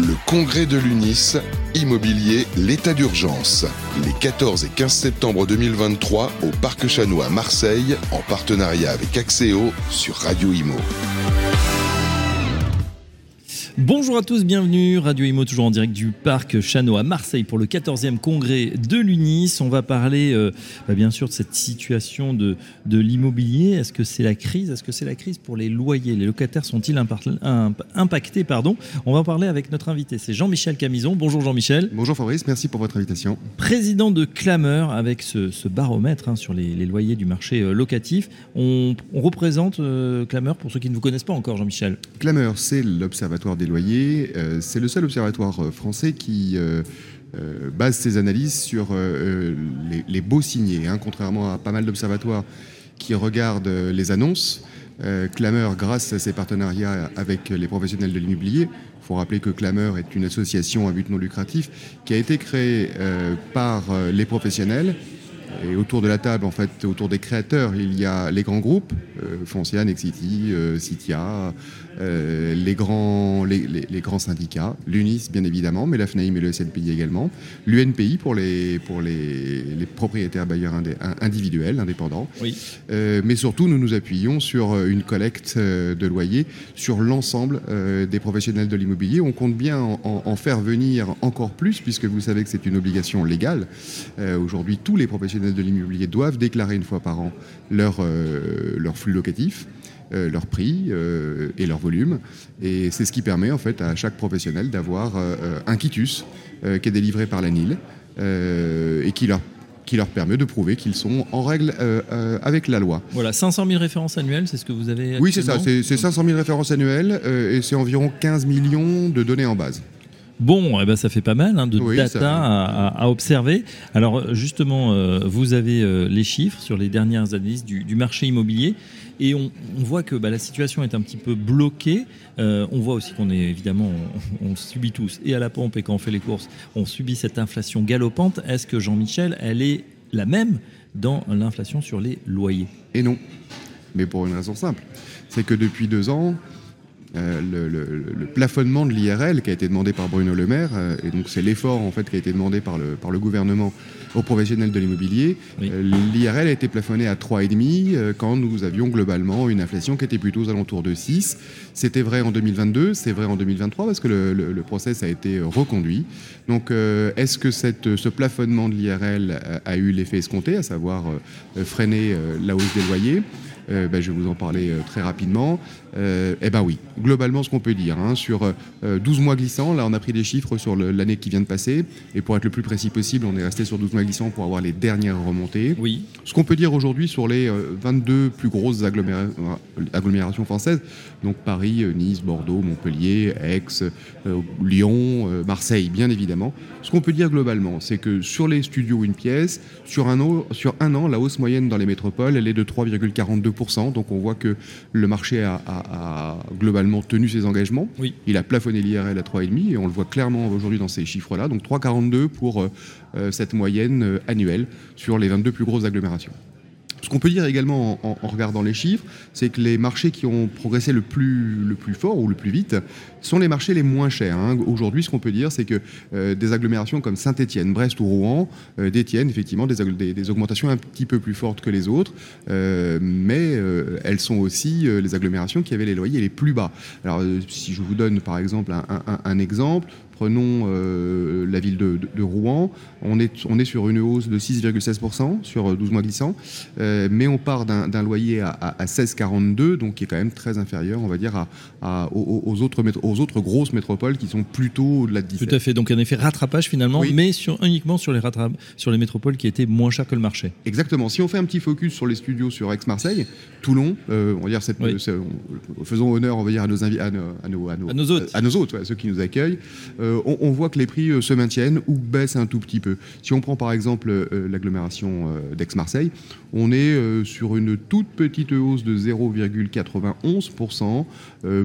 Le congrès de l'UNIS, immobilier, l'état d'urgence. Les 14 et 15 septembre 2023 au Parc Chanois à Marseille, en partenariat avec Axéo sur Radio Imo. Bonjour à tous, bienvenue. Radio Imo, toujours en direct du parc Chano à Marseille pour le 14e congrès de l'UNIS. On va parler, euh, bah, bien sûr, de cette situation de, de l'immobilier. Est-ce que c'est la crise? Est-ce que c'est la crise pour les loyers? Les locataires sont-ils impactés? Pardon On va en parler avec notre invité. C'est Jean-Michel Camison. Bonjour Jean-Michel. Bonjour Fabrice, merci pour votre invitation. Président de Clameur avec ce, baromètre hein, sur les, loyers du marché euh, locatif. On, représente euh, Clameur pour ceux qui ne vous connaissent pas encore, Jean-Michel. Clameur, c'est l'Observatoire loyers. Euh, c'est le seul observatoire euh, français qui euh, base ses analyses sur les, beaux signés, hein, contrairement à pas mal d'observatoires qui regardent les annonces. Clameur, grâce à ses partenariats avec les professionnels de l'immobilier, il faut rappeler que Clameur est une association à but non lucratif qui a été créée par les professionnels et autour de la table, en fait, autour des créateurs, il y a les grands groupes, euh, Foncia, Nexity, euh, Citia, euh, les, grands, les, grands syndicats, l'UNIS bien évidemment, mais la FNAIM et le SNPI également, l'UNPI pour les, pour les, propriétaires bailleurs individuels, indépendants. Oui. mais surtout, nous nous appuyons sur une collecte de loyers sur l'ensemble des professionnels de l'immobilier. On compte bien en, en, faire venir encore plus, puisque vous savez que c'est une obligation légale. Aujourd'hui, tous les professionnels de l'immobilier doivent déclarer une fois par an leur, euh, leur flux locatif. Euh, leur prix euh, et leur volume. Et c'est ce qui permet en fait à chaque professionnel d'avoir un quitus qui est délivré par la NIL et qui leur qui leur permet de prouver qu'ils sont en règle avec la loi. Voilà, 500 000 références annuelles, c'est ce que vous avez Oui, c'est ça, c'est 500 000 références annuelles et c'est environ 15 millions de données en base. Bon, eh ben, ça fait pas mal hein, de data à, observer. Alors justement, euh, vous avez euh, les chiffres sur les dernières analyses du, marché immobilier et on, voit que bah, la situation est un petit peu bloquée. Euh, on voit aussi qu'on est évidemment, on, subit tous, et à la pompe et quand on fait les courses, on subit cette inflation galopante. Est-ce que Jean-Michel, elle est la même dans l'inflation sur les loyers? Et non, mais pour une raison simple, c'est que depuis deux ans, euh, le, plafonnement de l'IRL qui a été demandé par Bruno Le Maire, euh, et donc c'est l'effort en fait qui a été demandé par le, par le gouvernement aux professionnels de l'immobilier. Euh, L'IRL a été plafonné à 3,5 quand nous avions globalement une inflation qui était plutôt aux alentours de 6. C'était vrai en 2022, c'est vrai en 2023 parce que le, process a été reconduit. Donc est-ce que cette, ce plafonnement de l'IRL a, eu l'effet escompté, à savoir freiner la hausse des loyers? Ben, je vais vous en parler très rapidement. Euh, eh bien oui, globalement ce qu'on peut dire, hein, sur 12 euh, mois glissants, là on a pris des chiffres sur l'année qui vient de passer, et pour être le plus précis possible, on est resté sur 12 mois glissants pour avoir les dernières remontées. Oui. Ce qu'on peut dire aujourd'hui sur les 22 euh, plus grosses agglomérations françaises, donc Paris, Nice, Bordeaux, Montpellier, Aix, Lyon, Marseille bien évidemment, ce qu'on peut dire globalement, c'est que sur les studios une pièce, sur un, an, sur un an, la hausse moyenne dans les métropoles, elle est de 3,42%, donc on voit que le marché a a, globalement tenu ses engagements. Il a plafonné l'IRL à 3,5 et on le voit clairement aujourd'hui dans ces chiffres-là. Donc 3,42 pour euh, euh, cette moyenne euh, annuelle sur les 22 plus grosses agglomérations. Ce qu'on peut dire également en, regardant les chiffres, c'est que les marchés qui ont progressé le plus, fort ou le plus vite sont les marchés les moins chers. Hein. Aujourd'hui, ce qu'on peut dire, c'est que euh, des agglomérations comme Saint-Étienne, Brest ou Rouen euh, détiennent effectivement des, des, augmentations un petit peu plus fortes que les autres, euh, mais elles sont aussi les agglomérations qui avaient les loyers les plus bas. Alors, si je vous donne par exemple un exemple, Prenons euh, la ville de, Rouen, on est, on est sur une hausse de 6,16% sur 12 mois glissants, euh, mais on part d'un loyer à, 16,42, donc qui est quand même très inférieur, on va dire, à, aux, autres aux autres grosses métropoles qui sont plutôt au-delà de 17. Tout à fait, donc un effet rattrapage finalement, mais sur, uniquement sur les, sur les métropoles qui étaient moins chères que le marché. Exactement. Si on fait un petit focus sur les studios sur Aix-Marseille, Toulon, euh, on va dire cette, faisons honneur, on va dire à nos, à nos, à nos, à nos, à nos autres ceux qui nous accueillent. Euh, on, voit que les prix euh, se maintiennent ou baissent un tout petit peu. Si on prend par exemple euh, l'agglomération d'Aix-Marseille, on est sur une toute petite hausse de 0,91%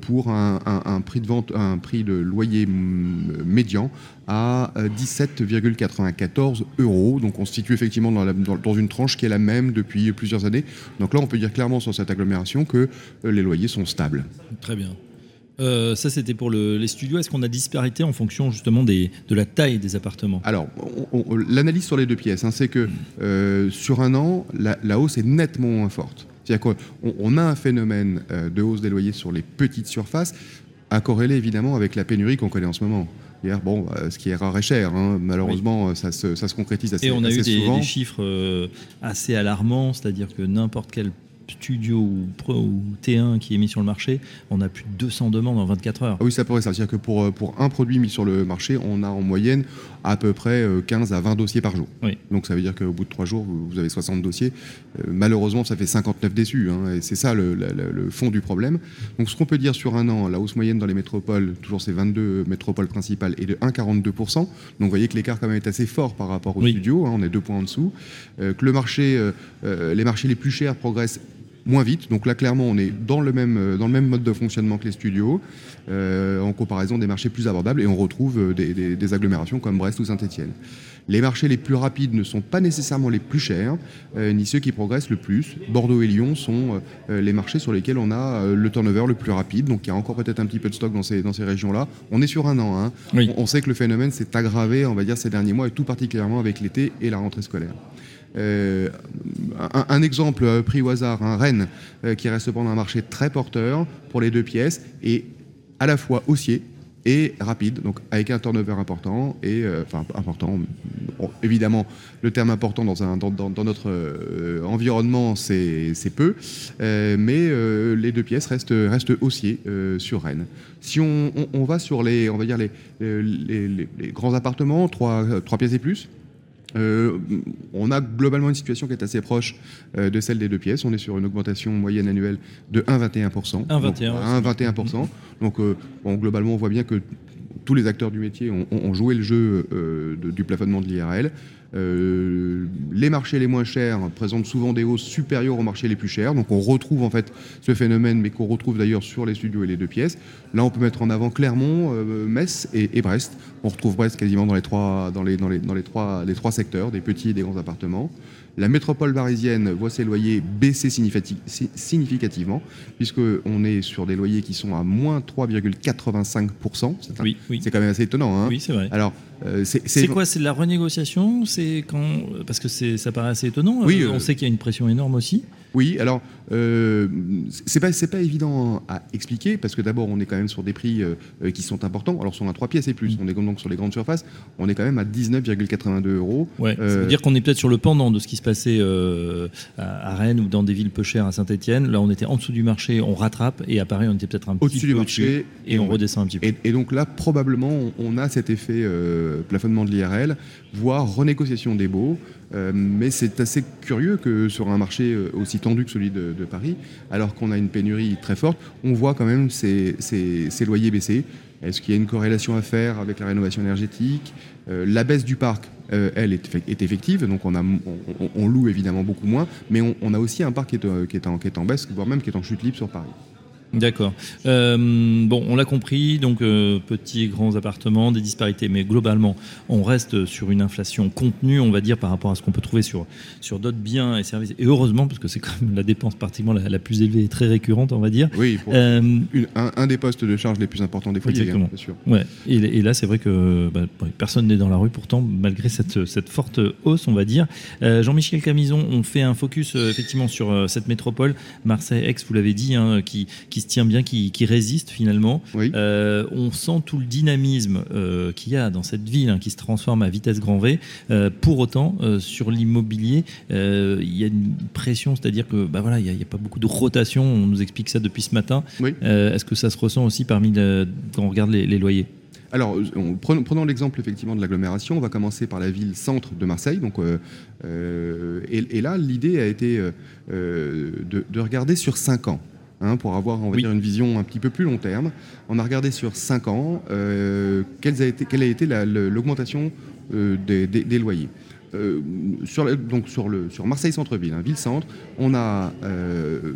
pour un, prix de vente, un prix de loyer médian à 17,94 euros. Donc on se situe effectivement dans, dans, une tranche qui est la même depuis plusieurs années. Donc là, on peut dire clairement sur cette agglomération que les loyers sont stables. Très bien. Euh, ça, c'était pour les studios. Est-ce qu'on a disparité en fonction justement des, de la taille des appartements? Alors, l'analyse sur les deux pièces, hein, c'est que euh, sur un an, la, hausse est nettement moins forte. C'est-à-dire qu'on on a un phénomène euh, de hausse des loyers sur les petites surfaces, à corréler évidemment avec la pénurie qu'on connaît en ce moment. Hier, bon, ce qui est rare et cher, hein, malheureusement, ça, se, ça, se, concrétise assez, souvent. Et on a eu des, des, chiffres assez alarmants, c'est-à-dire que n'importe quel studio ou, ou, T1 qui est mis sur le marché, on a plus de 200 demandes en 24 heures. Ah oui, ça pourrait. Ça veut dire que pour, euh, pour un produit mis sur le marché, on a en moyenne à peu près 15 euh, à 20 dossiers par jour. Donc ça veut dire qu'au bout de 3 jours, vous avez 60 dossiers. Euh, malheureusement, ça fait 59 déçus. Hein, et c'est ça le, le, fond du problème. Donc ce qu'on peut dire sur un an, la hausse moyenne dans les métropoles, toujours ces 22 métropoles principales, est de 1,42%. Donc vous voyez que l'écart quand même est assez fort par rapport au studio. Hein, on est deux points en dessous. que le marché, les marchés les plus chers progressent moins vite. Donc là, clairement, on est dans le même, euh, dans le même mode de fonctionnement que les studios, euh, en comparaison des marchés plus abordables, et on retrouve euh, des, agglomérations comme Brest ou Saint-Etienne. Les marchés les plus rapides ne sont pas nécessairement les plus chers, ni ceux qui progressent le plus. Bordeaux et Lyon sont les marchés sur lesquels on a le turnover le plus rapide, donc il y a encore peut-être un petit peu de stock dans ces, dans ces régions-là. On est sur un an. Hein. On, on, sait que le phénomène s'est aggravé, on va dire, ces derniers mois, et tout particulièrement avec l'été et la rentrée scolaire. Euh, un, exemple euh, pris au hasard, un Rennes, euh, qui reste cependant un marché très porteur pour les deux pièces et à la fois haussier et rapide, donc avec un turnover important et important. évidemment, le terme important dans, un, dans, notre environnement, c'est peu, mais les deux pièces restent, restent haussiers sur Rennes. Si on, va sur les, on va dire les, les, grands appartements, trois, trois pièces et plus, euh, on a globalement une situation qui est assez proche euh, de celle des deux pièces. On est sur une augmentation moyenne annuelle de 1,21%. 1,21%. Donc, euh, globalement, on voit bien que tous les acteurs du métier ont, joué le jeu du plafonnement de l'IRL. Euh, les marchés les moins chers présentent souvent des hausses supérieures aux marchés les plus chers. Donc on retrouve en fait ce phénomène, mais qu'on retrouve d'ailleurs sur les studios et les deux pièces. Là, on peut mettre en avant Clermont, euh, Metz et, Brest. On retrouve Brest quasiment dans les trois, dans les, dans les, dans les trois, les trois secteurs, des petits et des grands appartements. La métropole parisienne voit ses loyers baisser significativement, puisqu'on est sur des loyers qui sont à moins 3,85%. C'est oui, quand même assez étonnant. Hein oui, c'est vrai. Alors, euh, c'est quoi C'est de la renégociation C'est quand Parce que ça paraît assez étonnant. Oui, euh, on sait qu'il y a une pression énorme aussi. Oui, alors euh, c'est pas pas évident à expliquer parce que d'abord on est quand même sur des prix euh, euh, qui sont importants. Alors sur un 3 pièces et plus, mm. on est donc sur les grandes surfaces, on est quand même à 19,82 euros. Ouais, ça veut dire qu'on est peut-être sur le pendant de ce qui se passait à, Rennes ou dans des villes peu chères à Saint-Etienne. Là on était en dessous du marché, on rattrape et à Paris on était peut-être un petit peu du marché et, on, redescend un petit peu. Et, donc là probablement on, a cet effet plafonnement de l'IRL, voire renégociation des baux. mais c'est assez curieux que sur un marché aussi tendu que celui de, Paris, alors qu'on a une pénurie très forte, on voit quand même ces, loyers baisser. Est-ce qu'il y a une corrélation à faire avec la rénovation énergétique? Euh, La baisse du parc, euh, elle, est, effective, donc on, loue évidemment beaucoup moins, mais on, a aussi un parc qui est, qui est, en, qui est en baisse, voire même qui est en chute libre sur Paris. D'accord. Euh, bon, on l'a compris, donc euh, petits et grands appartements, des disparités, mais globalement, on reste sur une inflation contenue, on va dire, par rapport à ce qu'on peut trouver sur, sur d'autres biens et services. Et heureusement, parce que c'est quand même la dépense particulièrement la, plus élevée et très récurrente, on va dire. Oui, euh, un, des postes de charge les plus importants des foyers, hein, bien sûr. Ouais. Et, là, c'est vrai que bah, personne n'est dans la rue, pourtant, malgré cette, cette forte hausse, on va dire. Jean-Michel Camison, on fait un focus effectivement sur cette métropole, Marseille-Aix, vous l'avez dit, hein, qui, qui qui se tient bien, qui, résiste finalement. Euh, on sent tout le dynamisme euh, qu'il y a dans cette ville hein, qui se transforme à vitesse grand V. Euh, pour autant, sur l'immobilier, il y a une pression, c'est-à-dire que bah voilà, il n'y a, pas beaucoup de rotation. On nous explique ça depuis ce matin. Est-ce que ça se ressent aussi parmi quand on regarde les, loyers? Alors, prenons, l'exemple effectivement de l'agglomération. On va commencer par la ville centre de Marseille. Donc, et, là, l'idée a été de, regarder sur 5 ans. Hein, pour avoir on va dire, une vision un petit peu plus long terme. On a regardé sur 5 ans euh, quelle a été, quelle a été l'augmentation euh, des, loyers. Euh, sur, donc sur, le, sur Marseille Centre-Ville, hein, ville-centre, on a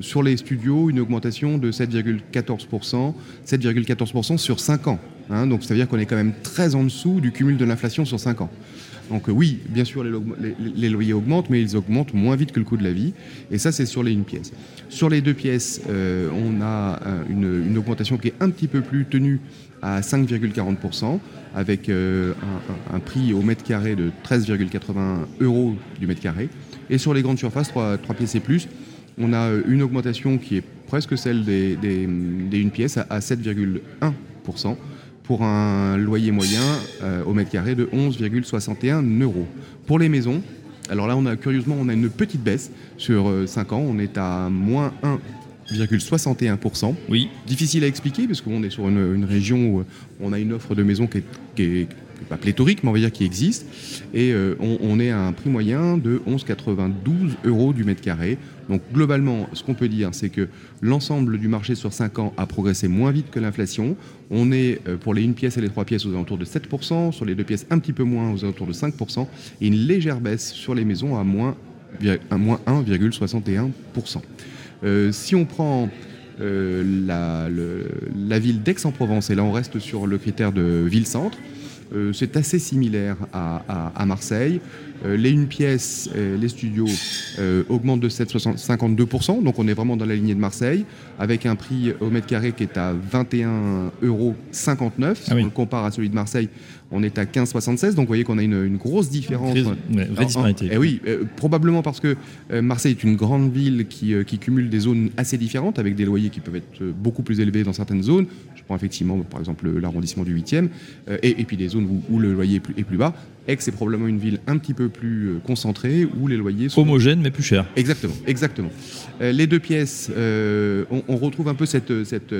sur les studios une augmentation de 7,14%, 7,14% sur 5 ans. Hein, donc ça veut dire qu'on est quand même très en dessous du cumul de l'inflation sur 5 ans. Donc euh, oui, bien sûr, les, loyers augmentent, mais ils augmentent moins vite que le coût de la vie. Et ça, c'est sur les une pièce. Sur les deux pièces, euh, on a une, augmentation qui est un petit peu plus tenue à 5,40%, avec euh, un, prix au mètre carré de 13,80 euros du mètre carré. Et sur les grandes surfaces, 3, pièces et plus, on a une augmentation qui est presque celle des, une pièce à 7,1% pour un loyer moyen euh, au mètre carré de 11,61 euros. Pour les maisons, alors là, on a curieusement, on a une petite baisse sur 5 euh, ans. On est à moins 1,61%. Oui. Difficile à expliquer parce qu'on est sur une, région où on a une offre de maisons qui est pas pléthorique, mais on va dire qui existe. Et euh, on, est à un prix moyen de 11,92 euros du mètre carré. Donc globalement, ce qu'on peut dire, c'est que l'ensemble du marché sur 5 ans a progressé moins vite que l'inflation. On est euh, pour les 1 pièce et les 3 pièces aux alentours de 7%, sur les 2 pièces un petit peu moins aux alentours de 5%, et une légère baisse sur les maisons à moins, 1,61%. Euh, si on prend la, la, ville d'Aix-en-Provence, et là on reste sur le critère de ville-centre, c'est assez similaire à, Marseille. Euh, les une pièce, euh, les studios augmentent de 7,52%, donc on est vraiment dans la lignée de Marseille, avec un prix au mètre carré qui est à 21,59 euros. Si ah on le compare à celui de Marseille, on est à 15,76. Donc vous voyez qu'on a une, grosse différence. disparité. Et eh oui, probablement parce que Marseille est une grande ville qui, cumule des zones assez différentes, avec des loyers qui peuvent être beaucoup plus élevés dans certaines zones. Je prends effectivement, par exemple, l'arrondissement du 8e, et, et puis des zones où, le loyer est plus, bas. Aix est probablement une ville un petit peu plus euh, concentrée où les loyers sont homogènes mais plus chers. Exactement, exactement. Euh, les deux pièces, euh, on, retrouve un peu cette, cette,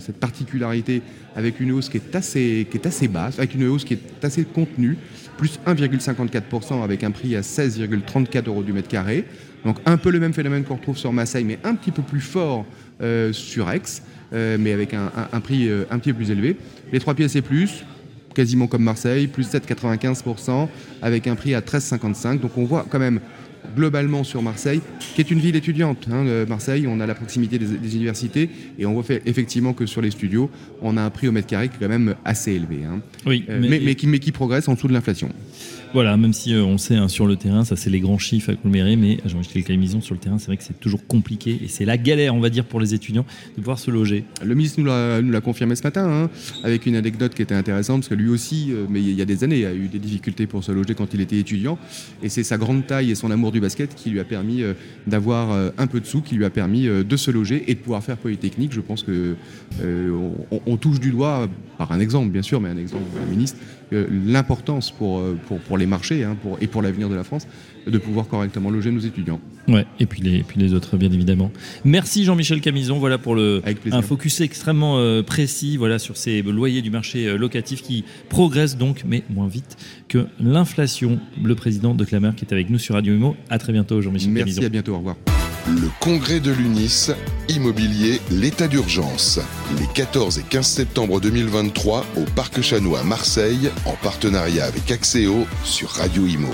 cette, particularité avec une hausse qui est assez qui est assez basse, avec une hausse qui est assez contenue, plus 1,54% avec un prix à 16,34 euros du mètre carré. Donc un peu le même phénomène qu'on retrouve sur Marseille, mais un petit peu plus fort sur Aix, mais avec un, un prix un petit peu plus élevé. Les trois pièces et plus, quasiment comme Marseille, plus 7,95% avec un prix à 13,55. Donc on voit quand même globalement sur Marseille, qui est une ville étudiante. Hein, Marseille, on a la proximité des, universités et on voit effectivement que sur les studios, on a un prix au mètre carré qui est quand même assez élevé. Hein. Oui, euh, mais, qui, mais qui progresse en dessous de l'inflation. Voilà, même si euh, on sait hein, sur le terrain, ça c'est les grands chiffres à agglomérer, mais Jean-Michel Calimison sur le terrain, c'est vrai que c'est toujours compliqué et c'est la galère, on va dire, pour les étudiants de pouvoir se loger. Le ministre nous l'a confirmé ce matin, hein, avec une anecdote qui était intéressante, parce que lui aussi, euh, mais il y a des années, a eu des difficultés pour se loger quand il était étudiant, et c'est sa grande taille et son amour du basket qui lui a permis euh, d'avoir un peu de sous, qui lui a permis de se loger et de pouvoir faire Polytechnique. Je pense que on, touche du doigt, par un exemple bien sûr, mais un exemple du ministre, l'importance pour, pour, pour les marchés hein, pour, et pour l'avenir de la France de pouvoir correctement loger nos étudiants. Ouais, et puis les, puis les autres, bien évidemment. Merci Jean-Michel Camison, voilà pour le, un focus extrêmement euh, précis voilà, sur ces loyers du marché euh, locatif qui progressent donc, mais moins vite que l'inflation. Le président de Clamer qui est avec nous sur Radio Imo. À très bientôt Jean-Michel Camison. Merci, à bientôt, au revoir. Le congrès de l'UNIS, immobilier, l'état d'urgence. Les 14 et 15 septembre 2023 au Parc Chanois à Marseille, en partenariat avec Axéo sur Radio Imo.